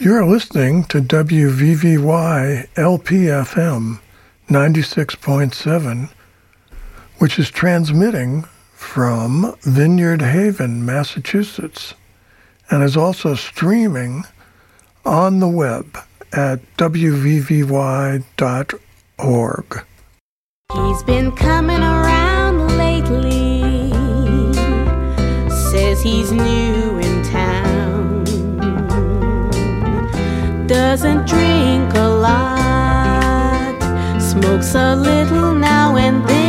You're listening to WVVY LPFM 96.7, which is transmitting from Vineyard Haven, Massachusetts, and is also streaming on the web at wvvy.org. He's been coming around lately, says he's new doesn't drink a lot, smokes a little now and then.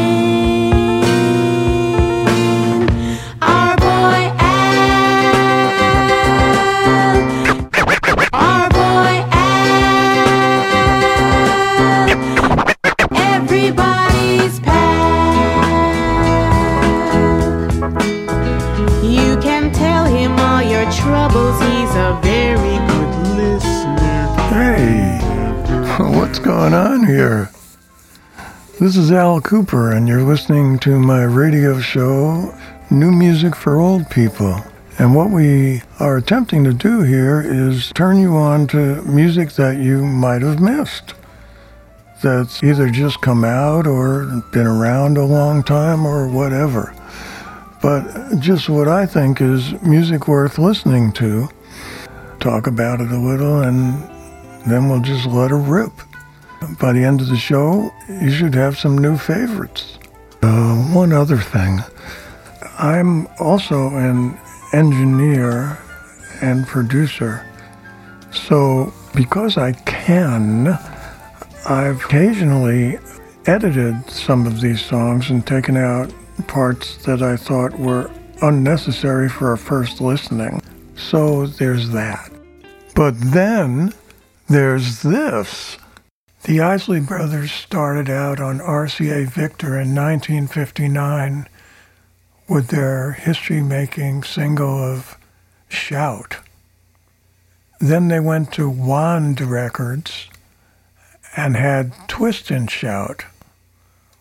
Going on here? This is Al Kooper, and you're listening to my radio show, New Music for Old People. And what we are attempting to do here is turn you on to music that you might have missed. That's either just come out or been around a long time or whatever. But just what I think is music worth listening to. Talk about it a little and then we'll just let her rip. By the end of the show, you should have some new favorites. Uh, one other thing. I'm also an engineer and producer. So, because I can, I've occasionally edited some of these songs and taken out parts that I thought were unnecessary for a first listening. So, there's that. But then there's this. The Isley Brothers started out on RCA Victor in 1959 with their history making single of Shout. Then they went to Wand Records and had Twist and Shout,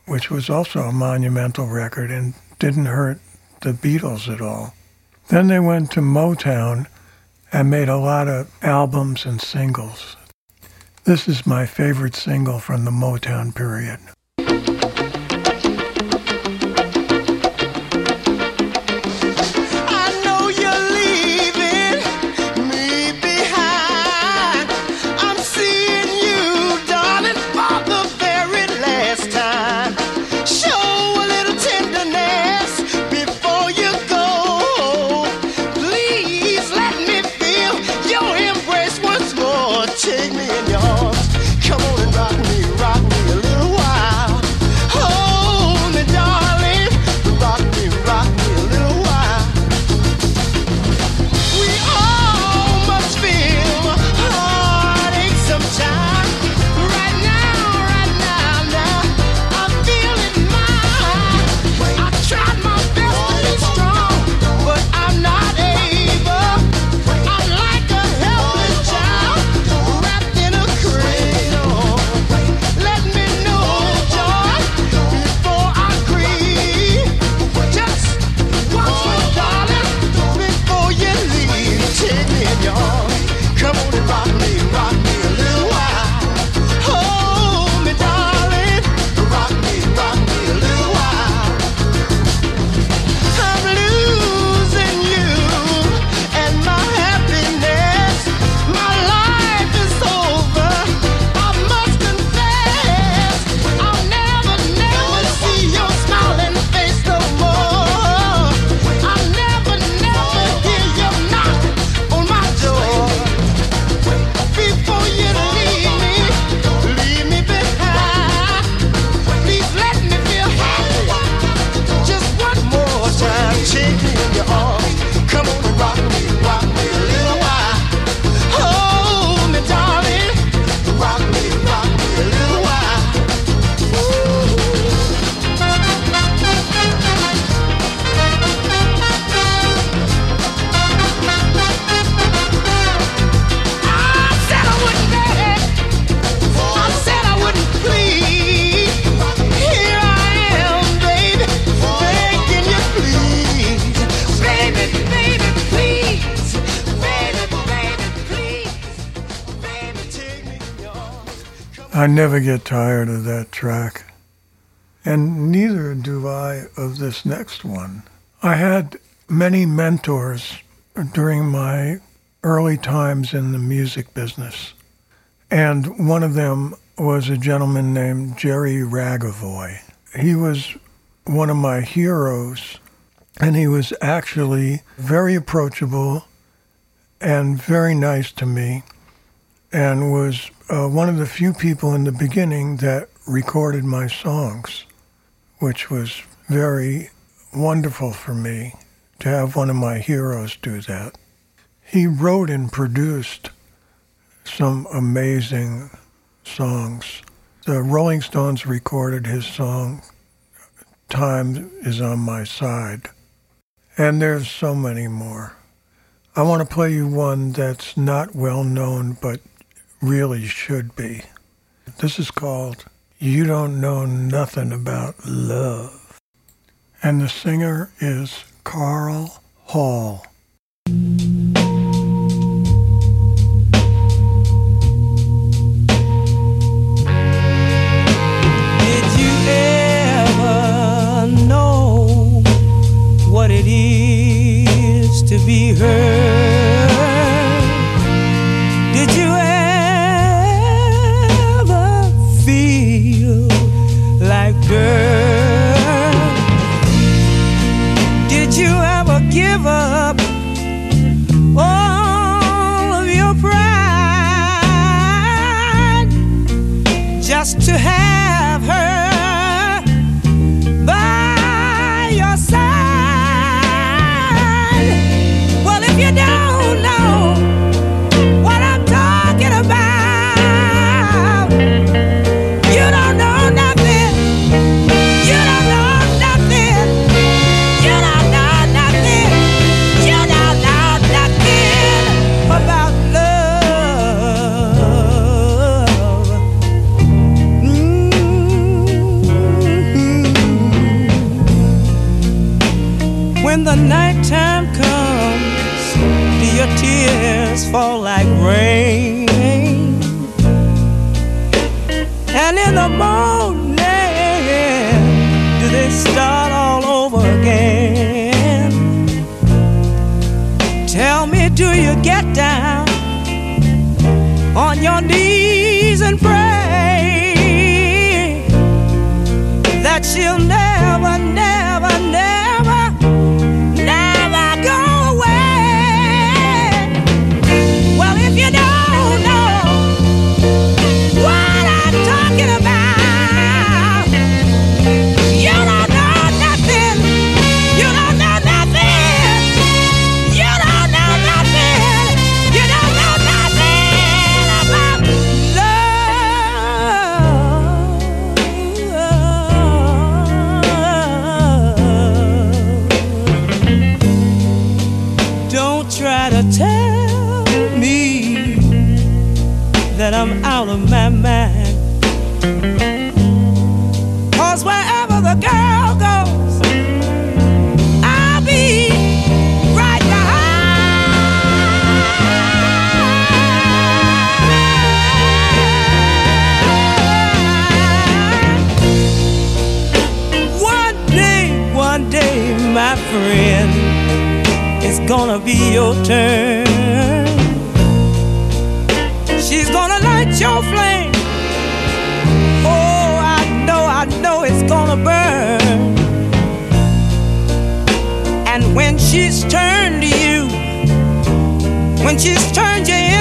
which was also a monumental record and didn't hurt the Beatles at all. Then they went to Motown and made a lot of albums and singles. This is my favorite single from the Motown period. Never get tired of that track. And neither do I of this next one. I had many mentors during my early times in the music business. And one of them was a gentleman named Jerry Ragovoy. He was one of my heroes, and he was actually very approachable and very nice to me, and was uh, one of the few people in the beginning that recorded my songs, which was very wonderful for me to have one of my heroes do that. He wrote and produced some amazing songs. The Rolling Stones recorded his song, Time is on My Side. And there's so many more. I want to play you one that's not well known, but really should be. This is called You Don't Know Nothing About Love. And the singer is Carl Hall. Did you ever know what it is to be hurt? Your turn. She's gonna light your flame. Oh, I know, I know it's gonna burn. And when she's turned to you, when she's turned you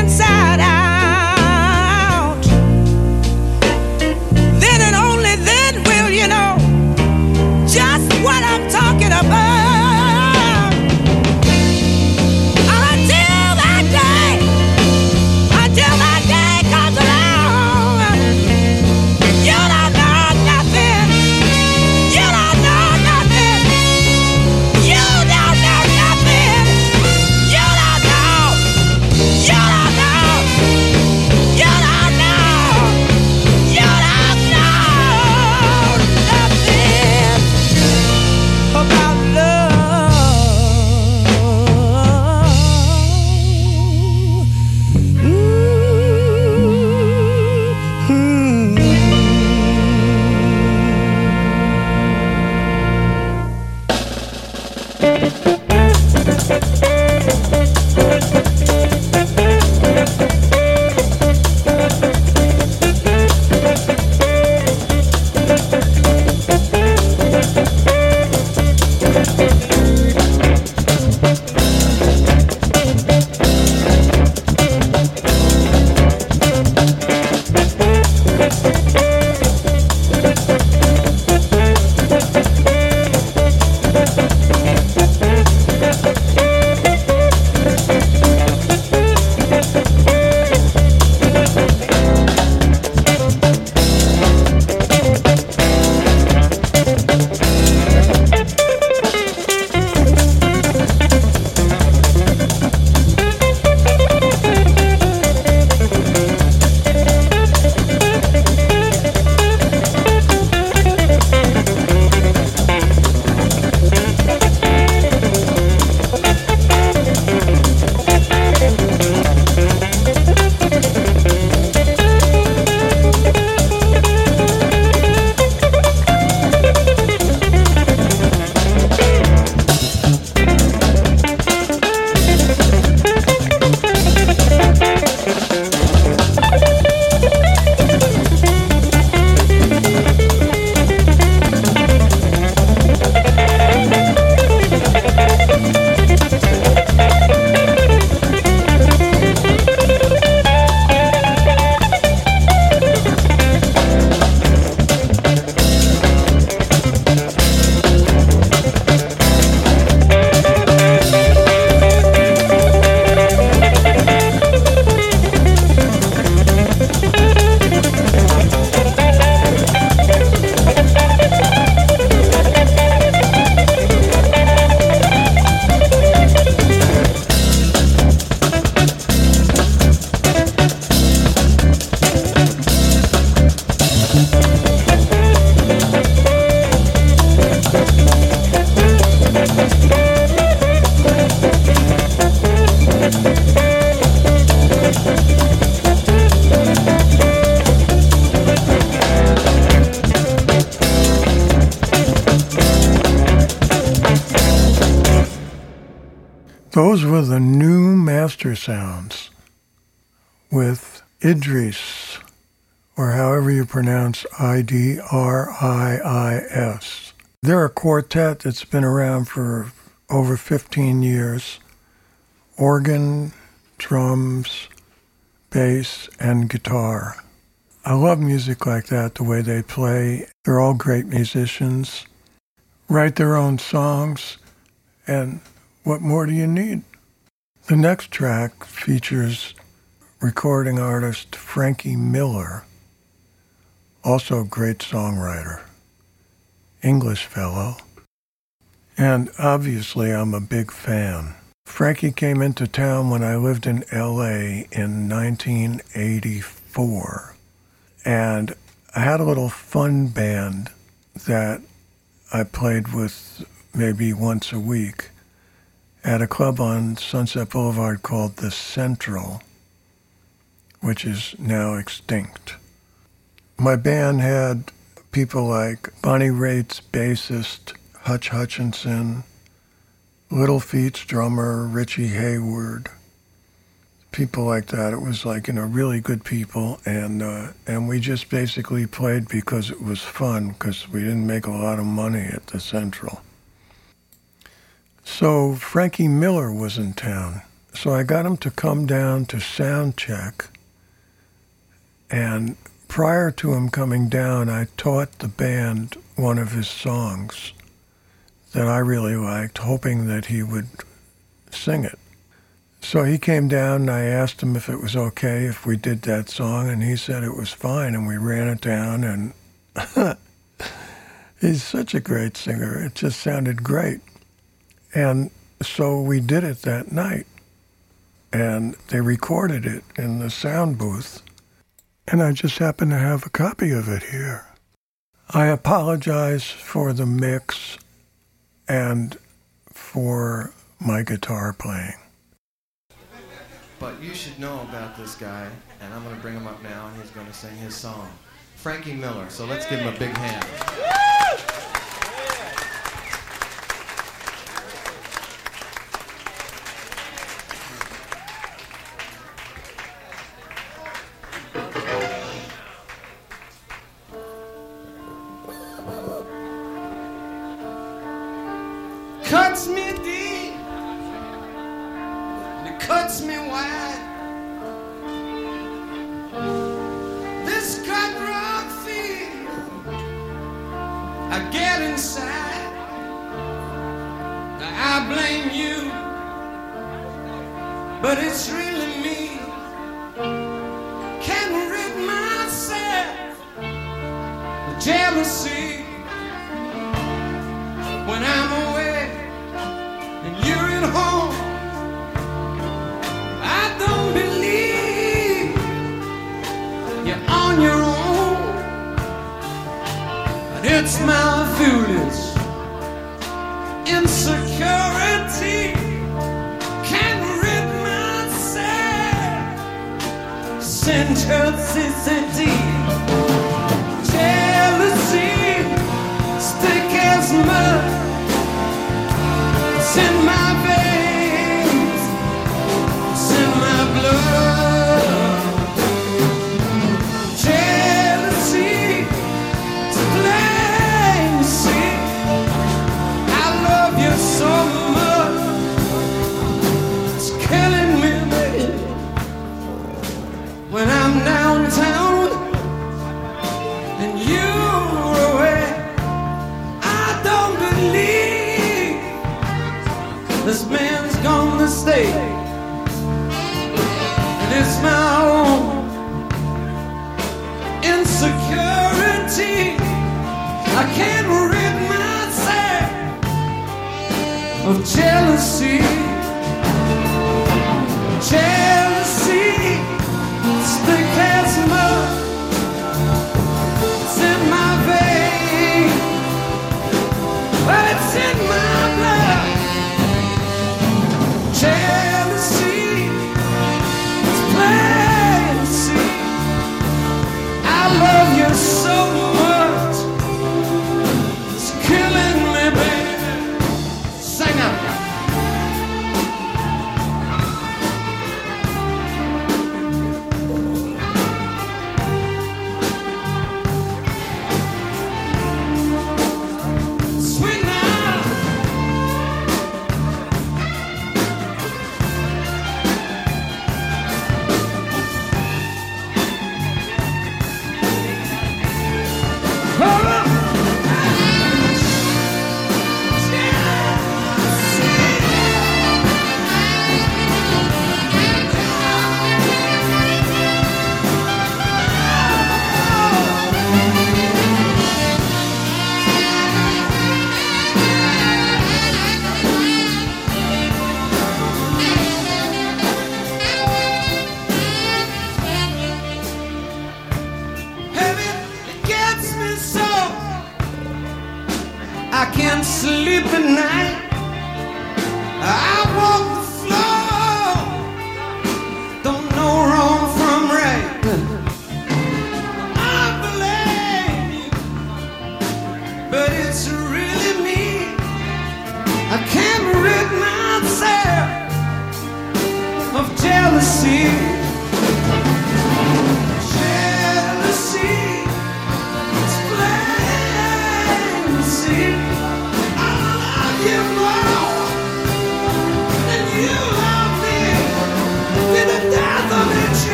pronounce I D R I I S. They're a quartet that's been around for over 15 years. Organ, drums, bass, and guitar. I love music like that, the way they play. They're all great musicians, write their own songs, and what more do you need? The next track features recording artist Frankie Miller, also a great songwriter, English fellow. And obviously, I'm a big fan. Frankie came into town when I lived in LA in 1984. And I had a little fun band that I played with maybe once a week at a club on Sunset Boulevard called The Central, which is now extinct. My band had people like Bonnie Raitt's bassist, Hutch Hutchinson, Little Feat's drummer, Richie Hayward, people like that. It was like, you know, really good people. And, uh, and we just basically played because it was fun, because we didn't make a lot of money at the Central. So Frankie Miller was in town. So I got him to come down to sound check. And prior to him coming down, I taught the band one of his songs that I really liked, hoping that he would sing it. So he came down and I asked him if it was okay if we did that song, and he said it was fine, and we ran it down. And he's such a great singer; it just sounded great. And so we did it that night, and they recorded it in the sound booth, and I just happen to have a copy of it here. I apologize for the mix and for my guitar playing. But you should know about this guy, and I'm going to bring him up now, and he's going to sing his song. Frankie Miller. So let's give him a big hand. Cuts me deep and it cuts me wide. This cut rock feel I get inside. Now I blame you, but it's really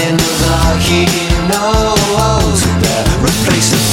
and Daddy knows all he knows. They're replacing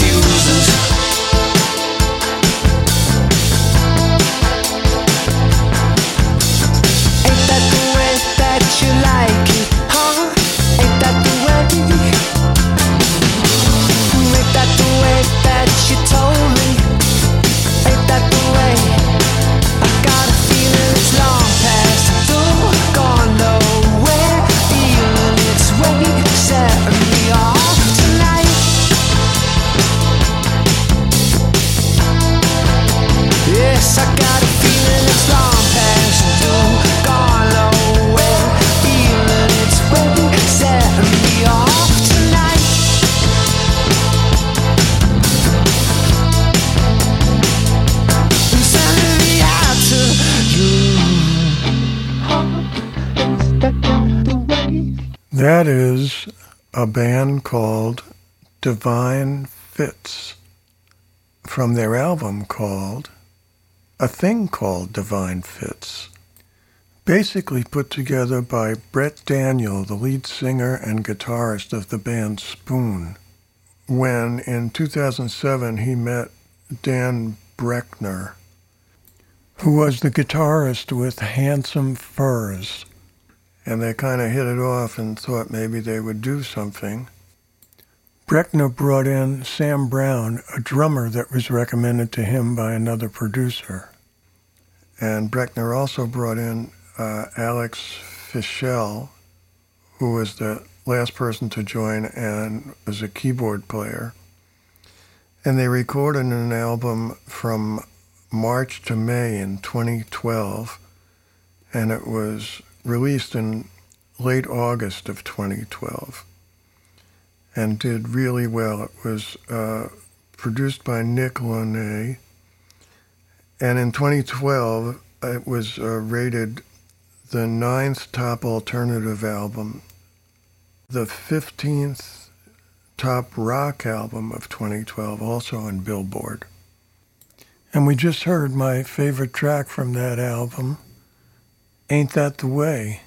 a band called Divine Fits from their album called A Thing Called Divine Fits. Basically put together by Britt Daniel, the lead singer and guitarist of the band Spoon, when in 2007 he met Dan Boeckner, who was the guitarist with Handsome Furs. And they kind of hit it off and thought maybe they would do something. Boeckner brought in Sam Brown, a drummer that was recommended to him by another producer. And Boeckner also brought in uh, Alex Fischel, who was the last person to join and was a keyboard player. And they recorded an album from March to May in 2012, and it was released in late August of 2012 and did really well. It was uh, produced by Nick Launay, and in 2012 it was uh, rated the ninth top alternative album, the 15th top rock album of 2012, also on Billboard. And we just heard my favorite track from that album, Ain't That the Way.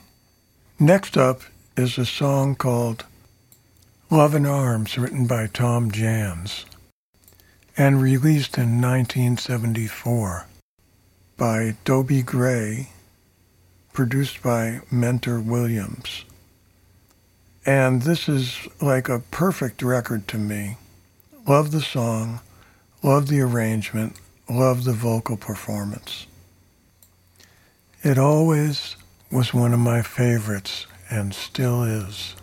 Next up is a song called Love in Arms, written by Tom Jans and released in 1974 by Dobie Gray, produced by Mentor Williams. And this is like a perfect record to me. Love the song, love the arrangement, love the vocal performance. It always was one of my favorites and still is.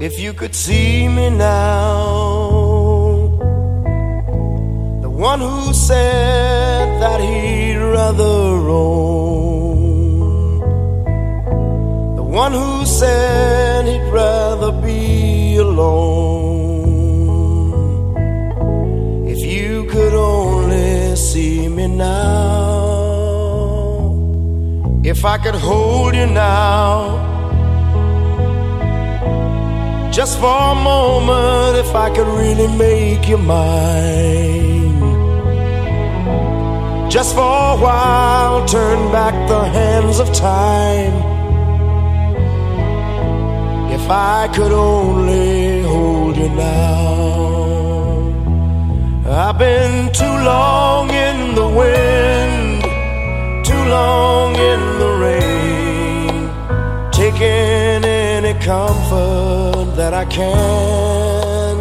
If you could see me now, the one who said that he'd rather roam, one who said he'd rather be alone. If you could only see me now, if I could hold you now just for a moment, if I could really make you mine. Just for a while, turn back the hands of time. If I could only hold you now. I've been too long in the wind, too long in the rain, taking any comfort that I can.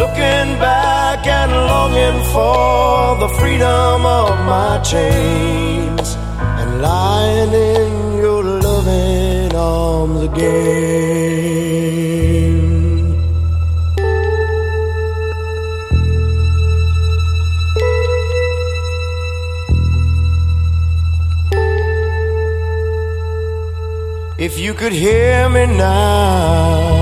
Looking back and longing for the freedom of my chains and lying in again. If you could hear me now,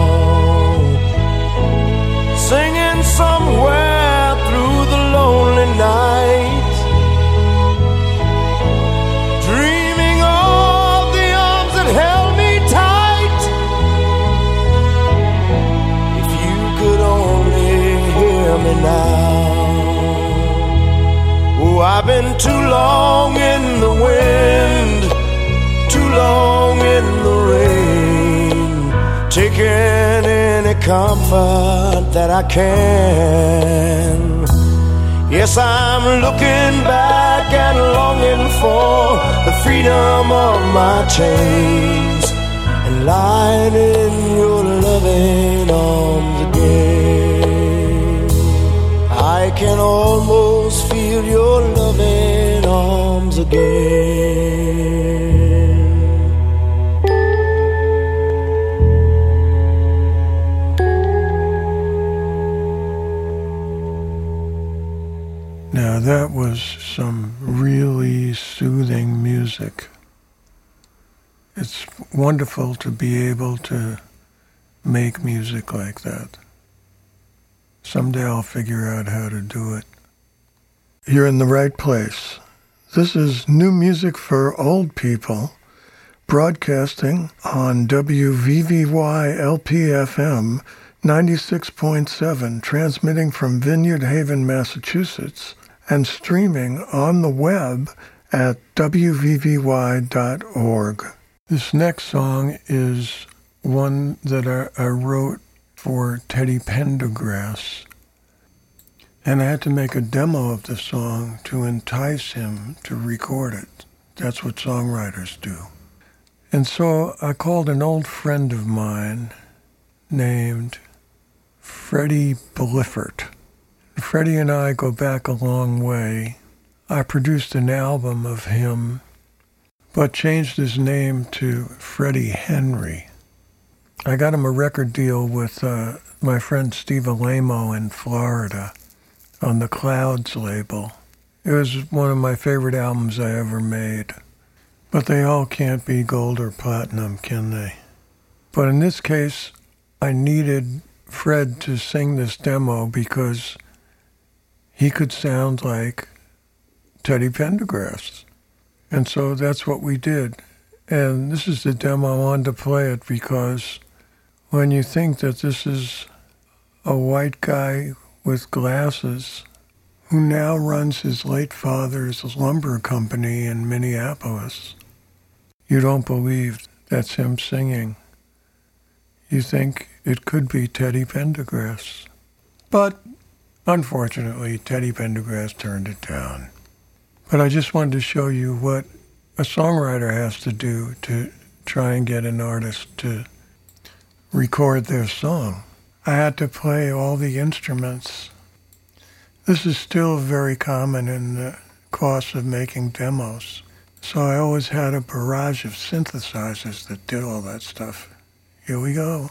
oh, I've been too long in the wind, too long in the rain, taking any comfort that I can. Yes, I'm looking back and longing for the freedom of my chains and lying in your loving arms again. I can almost your loving arms again. Now that was some really soothing music. It's wonderful to be able to make music like that. Someday I'll figure out how to do it. You're in the right place. This is new music for old people, broadcasting on WVVY LPFM 96.7, transmitting from Vineyard Haven, Massachusetts, and streaming on the web at WVVY.org. This next song is one that I, I wrote for Teddy Pendergrass. And I had to make a demo of the song to entice him to record it. That's what songwriters do. And so I called an old friend of mine named Freddie Bliffert. Freddie and I go back a long way. I produced an album of him, but changed his name to Freddie Henry. I got him a record deal with uh, my friend Steve Alaimo in Florida on the Clouds label. It was one of my favorite albums I ever made. But they all can't be gold or platinum, can they? But in this case, I needed Fred to sing this demo because he could sound like Teddy Pendergrass. And so that's what we did. And this is the demo. I wanted to play it because when you think that this is a white guy with glasses who now runs his late father's lumber company in Minneapolis, you don't believe that's him singing. You think it could be Teddy Pendergrass. But unfortunately, Teddy Pendergrass turned it down. But I just wanted to show you what a songwriter has to do to try and get an artist to record their song. I had to play all the instruments. This is still very common in the course of making demos. So I always had a barrage of synthesizers that did all that stuff. Here we go.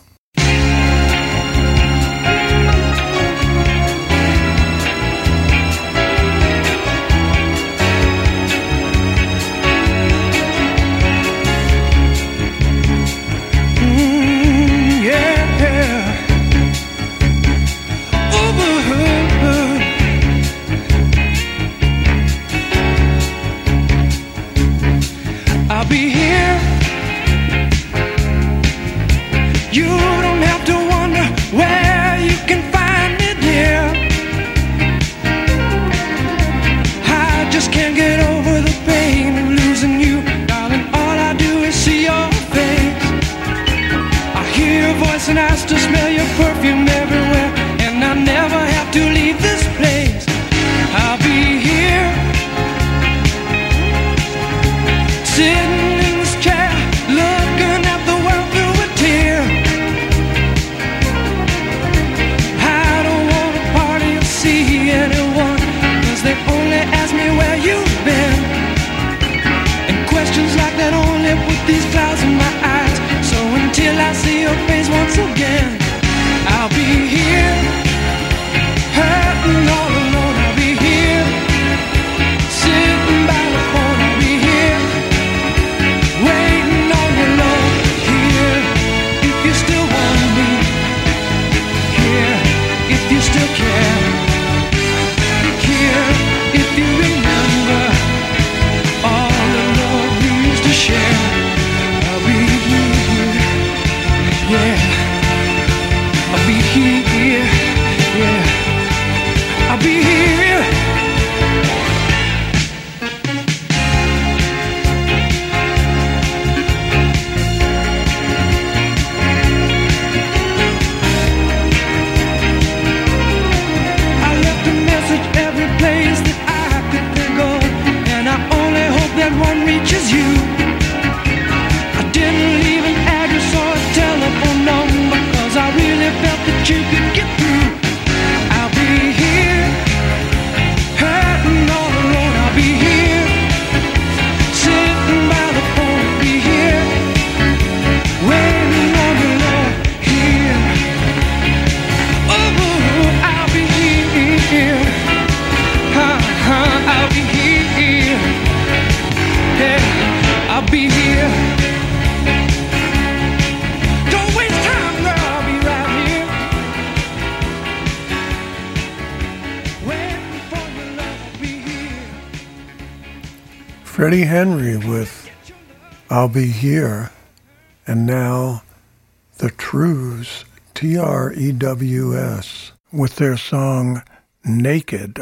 Freddie Henry with I'll Be Here, and now the Trews, T R E W S, with their song Naked.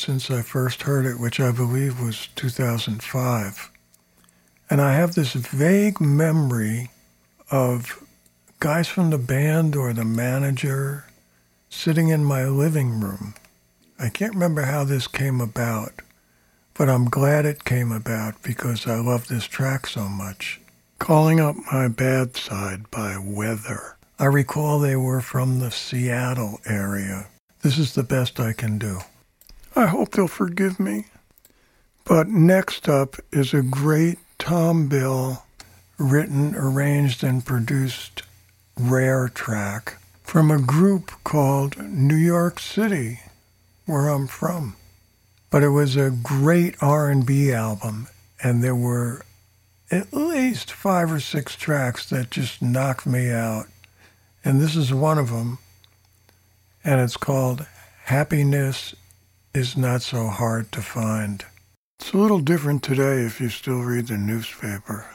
Since I first heard it, which I believe was 2005. And I have this vague memory of guys from the band or the manager sitting in my living room. I can't remember how this came about, but I'm glad it came about because I love this track so much. Calling Up My Bad Side by Weather. I recall they were from the Seattle area. This is the best I can do. I hope they'll forgive me. But next up is a great Tom Bell written, arranged, and produced rare track from a group called New York City, where I'm from. But it was a great R&B album, and there were at least five or six tracks that just knocked me out. And this is one of them, and it's called Happiness is Not So Hard to Find. It's a little different today if you still read the newspaper.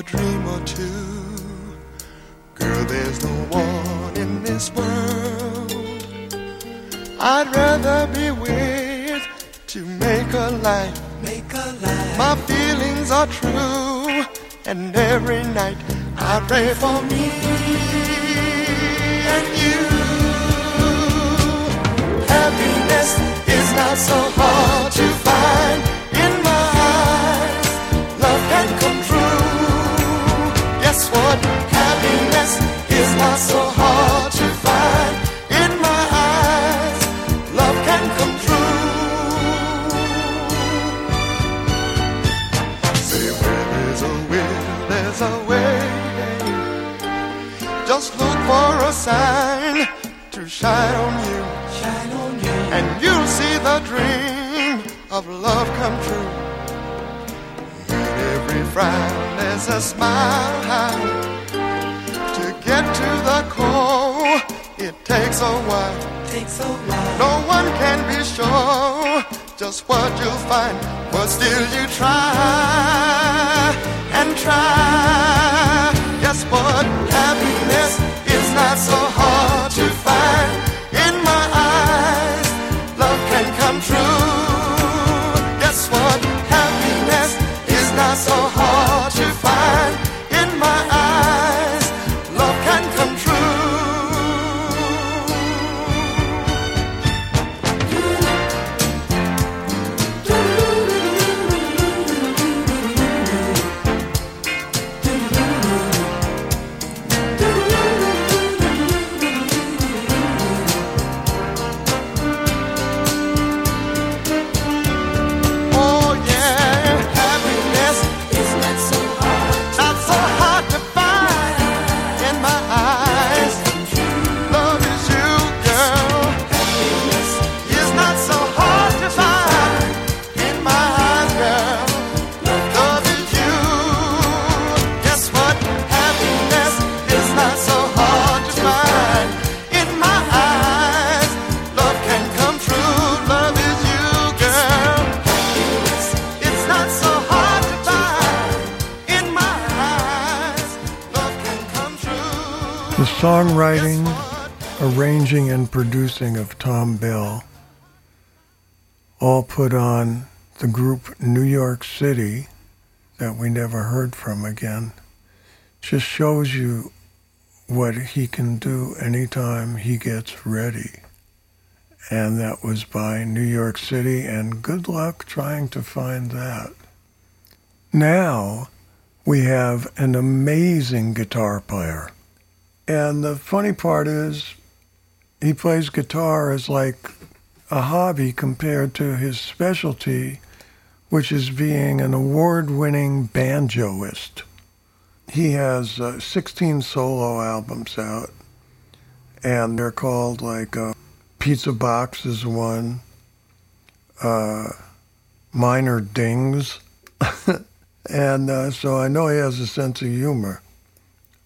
A dream or two. Girl, there's no one in this world I'd rather be with to make a life. Make a life. My feelings are true, and every night I pray for me find, songwriting, arranging, and producing of Tom Bell, all put on the group New York City that we never heard from again, just shows you what he can do anytime he gets ready. And that was by New York City, and good luck trying to find that. Now we have an amazing guitar player. And the funny part is, he plays guitar as like a hobby compared to his specialty, which is being an award winning banjoist. he has uh, 16 solo albums out, and they're called like uh, Pizza Box is one, uh, Minor Dings, and uh, so I know he has a sense of humor.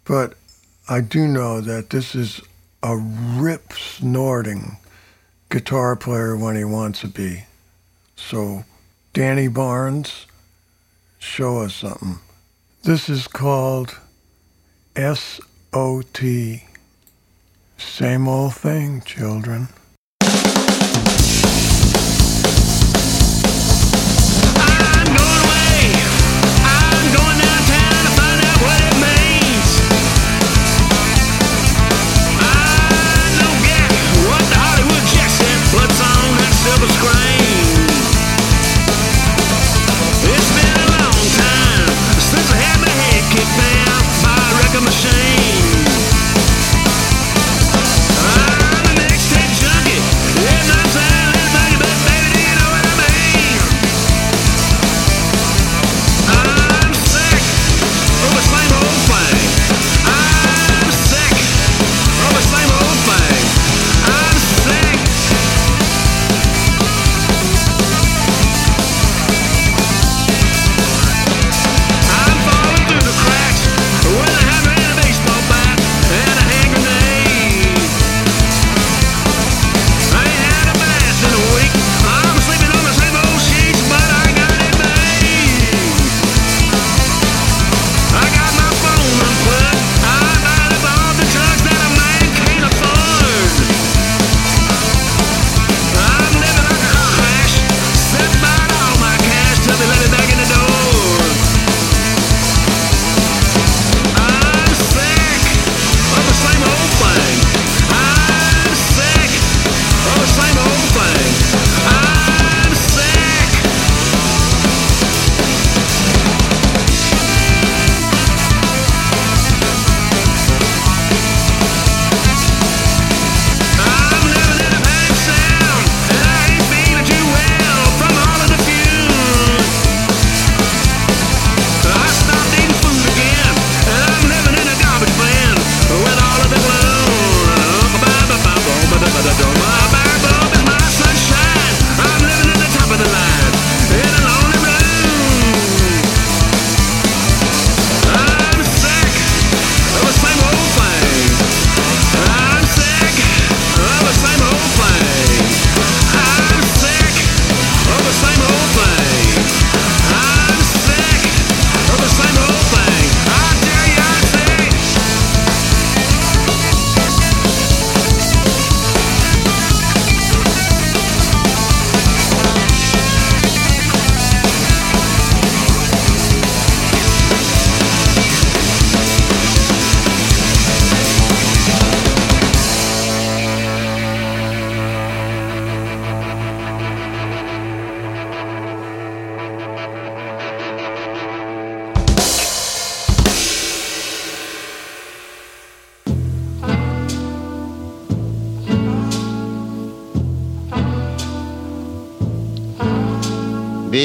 But I do know that this is a rip snorting guitar player when he wants to be. So, Danny Barnes, show us something. This is called SOT. Same old thing, children.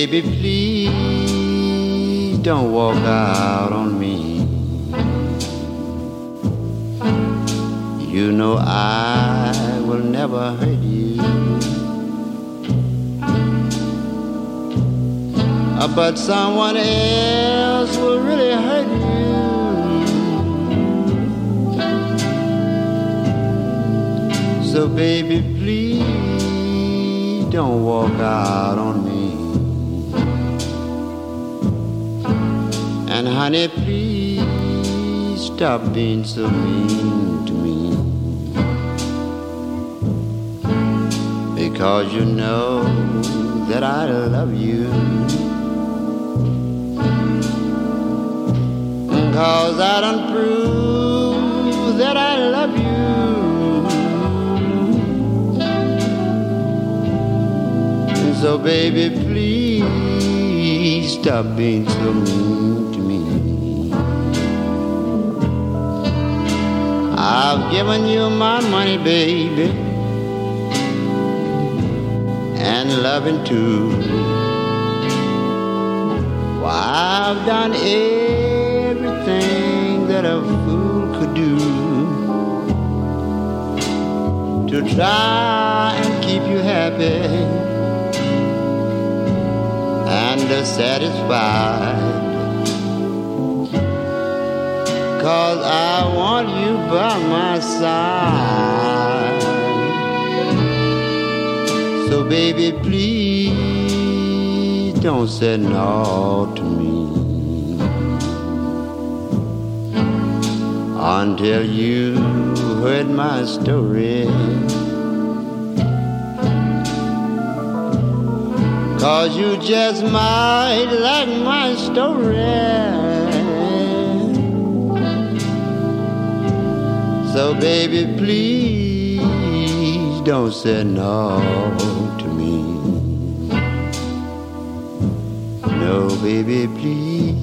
Baby, please don't walk out on me. You know I will never hurt you. But someone else will really hurt you. So, baby, please don't walk out on me. And honey, please stop being so mean to me. Because you know that I love you. Cause I done prove that I love you. So baby, stop being so mean to me. I've given you my money, baby, and loving too. Why, I've done everything that a fool could do to try and keep you happy and satisfied. Cause I want you by my side. So, baby, please don't say no to me until you heard my story. Cause you just might like my story. So, baby, please don't say no to me. No, baby, please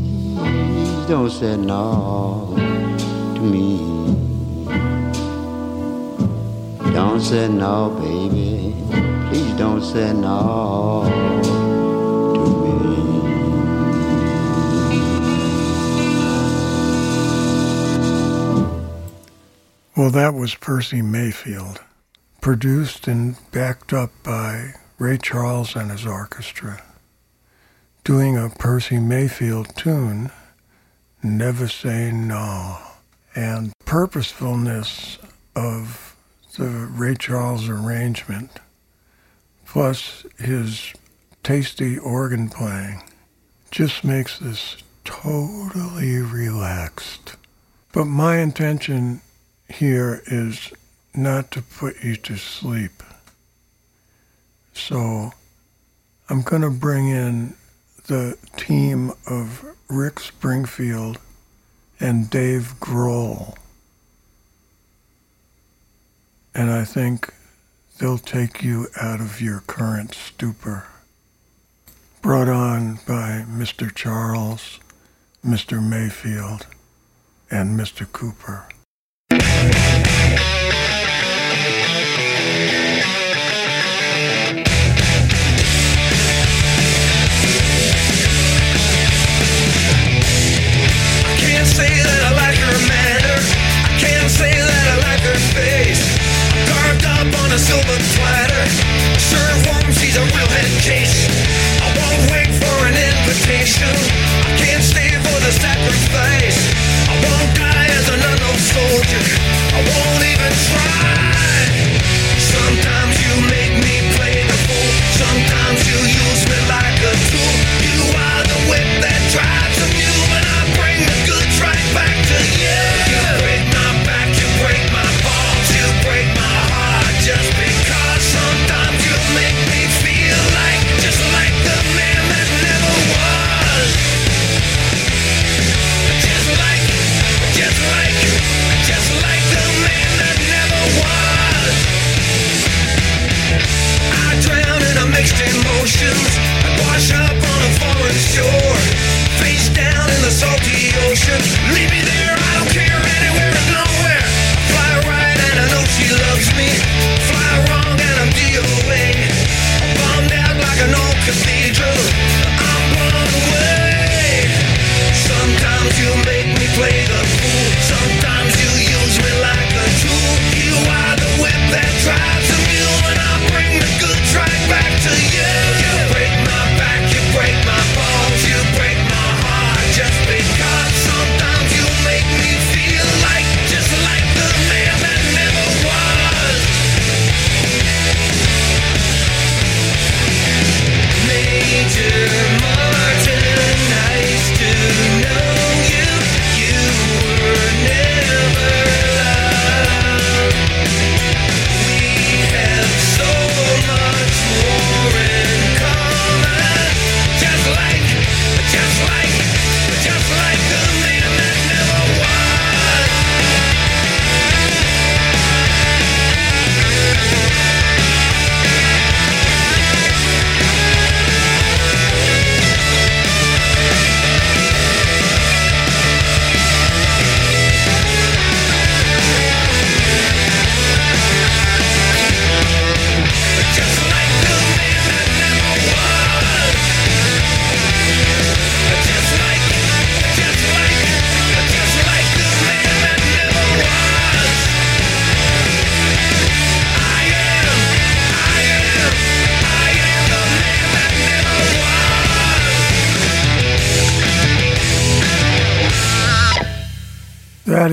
don't say no to me. Don't say no, baby. Don't say no to me. Well, that was Percy Mayfield, produced and backed up by Ray Charles and his orchestra, doing a Percy Mayfield tune, Never Say No, and purposefulness of the Ray Charles arrangement, plus his tasty organ playing, just makes this totally relaxed. But my intention here is not to put you to sleep. So I'm going to bring in the team of Rick Springfield and Dave Grohl. And I think they'll take you out of your current stupor. Brought on by Mr. Charles, Mr. Mayfield, and Mr. Kooper. Say that I like her manner. I can't say that I a silver platter. Serve warm, she's a real head case. I won't wait for an invitation. I can't stay for the sacrifice. I won't die as an unknown soldier. I won't even try. Patience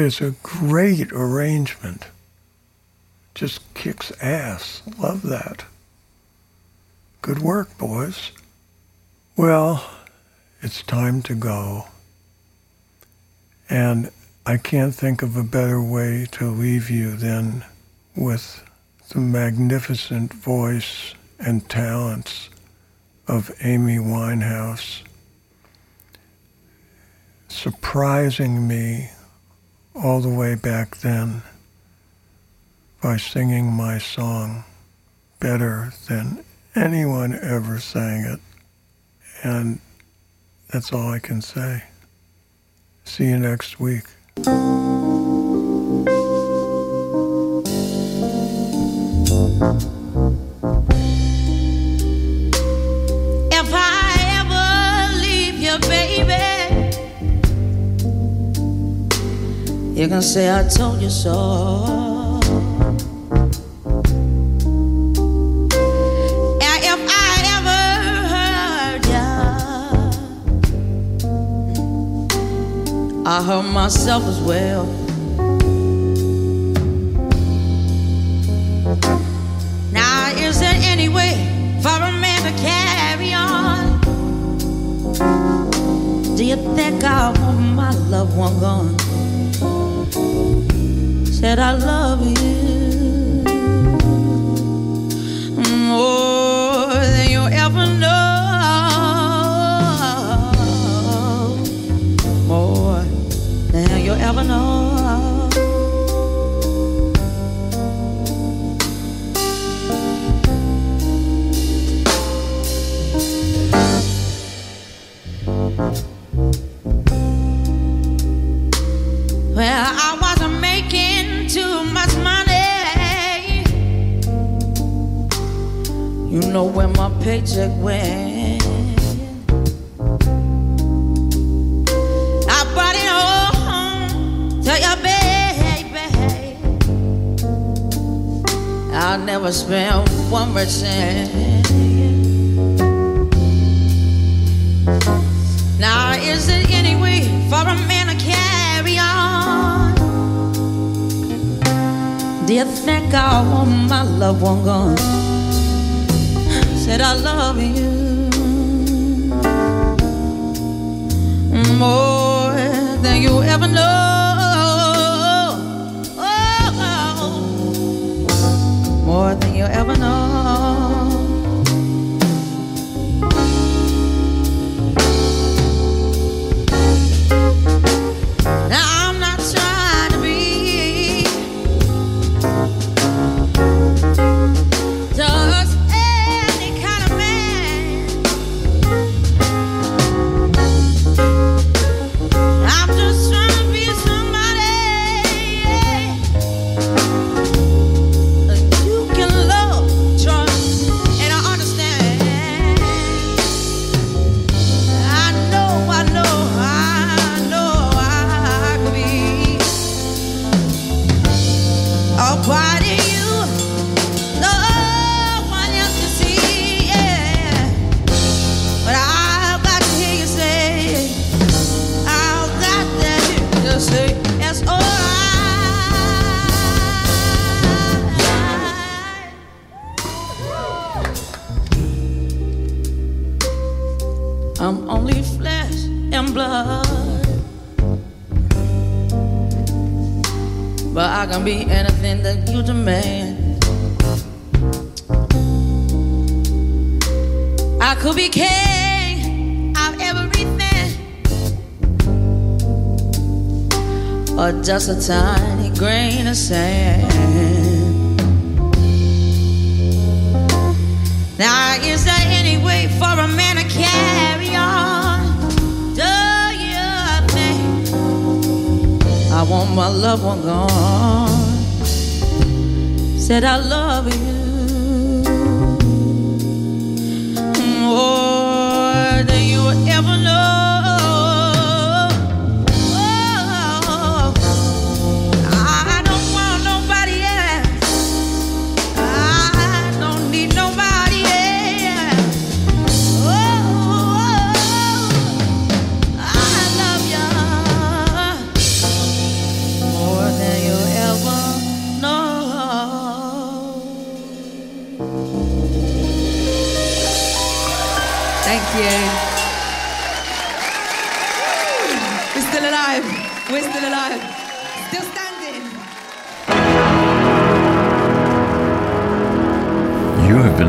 is a great arrangement. Just kicks ass. Love that. Good work, boys. Well, it's time to go. And I can't think of a better way to leave you than with the magnificent voice and talents of Amy Winehouse, surprising me all the way back then by singing my song better than anyone ever sang it. And that's all I can say. See you next week. You can say I told you so. If I ever hurt ya, I hurt myself as well. Now, is there any way for a man to carry on? Do you think I want my loved one gone? Said I love you You know where my paycheck went. I brought it all home to your baby. I'll never spend one more cent. Now, is it any way for a man to carry on? Do you think I want my loved one gone? Said I love you more than you ever know. Oh, oh more than you ever know. But I can be anything that you demand. I could be king of everything. Or just a tiny grain of sand. Now, is there any way for a man to carry on? I want my loved one gone? Said I love you more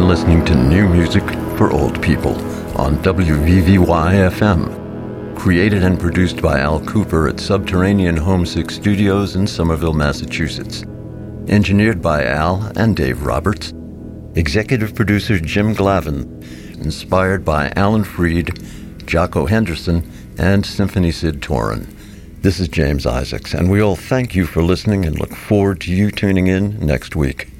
listening to new music for old people on WVVY FM. Created and produced by Al Kooper at Subterranean Homesick Studios in Somerville, Massachusetts. Engineered by Al and Dave Roberts. Executive producer Jim Glavin. Inspired by Alan Freed, Jocko Henderson, and Symphony Sid Torin. This is James Isaacs, and we all thank you for listening and look forward to you tuning in next week.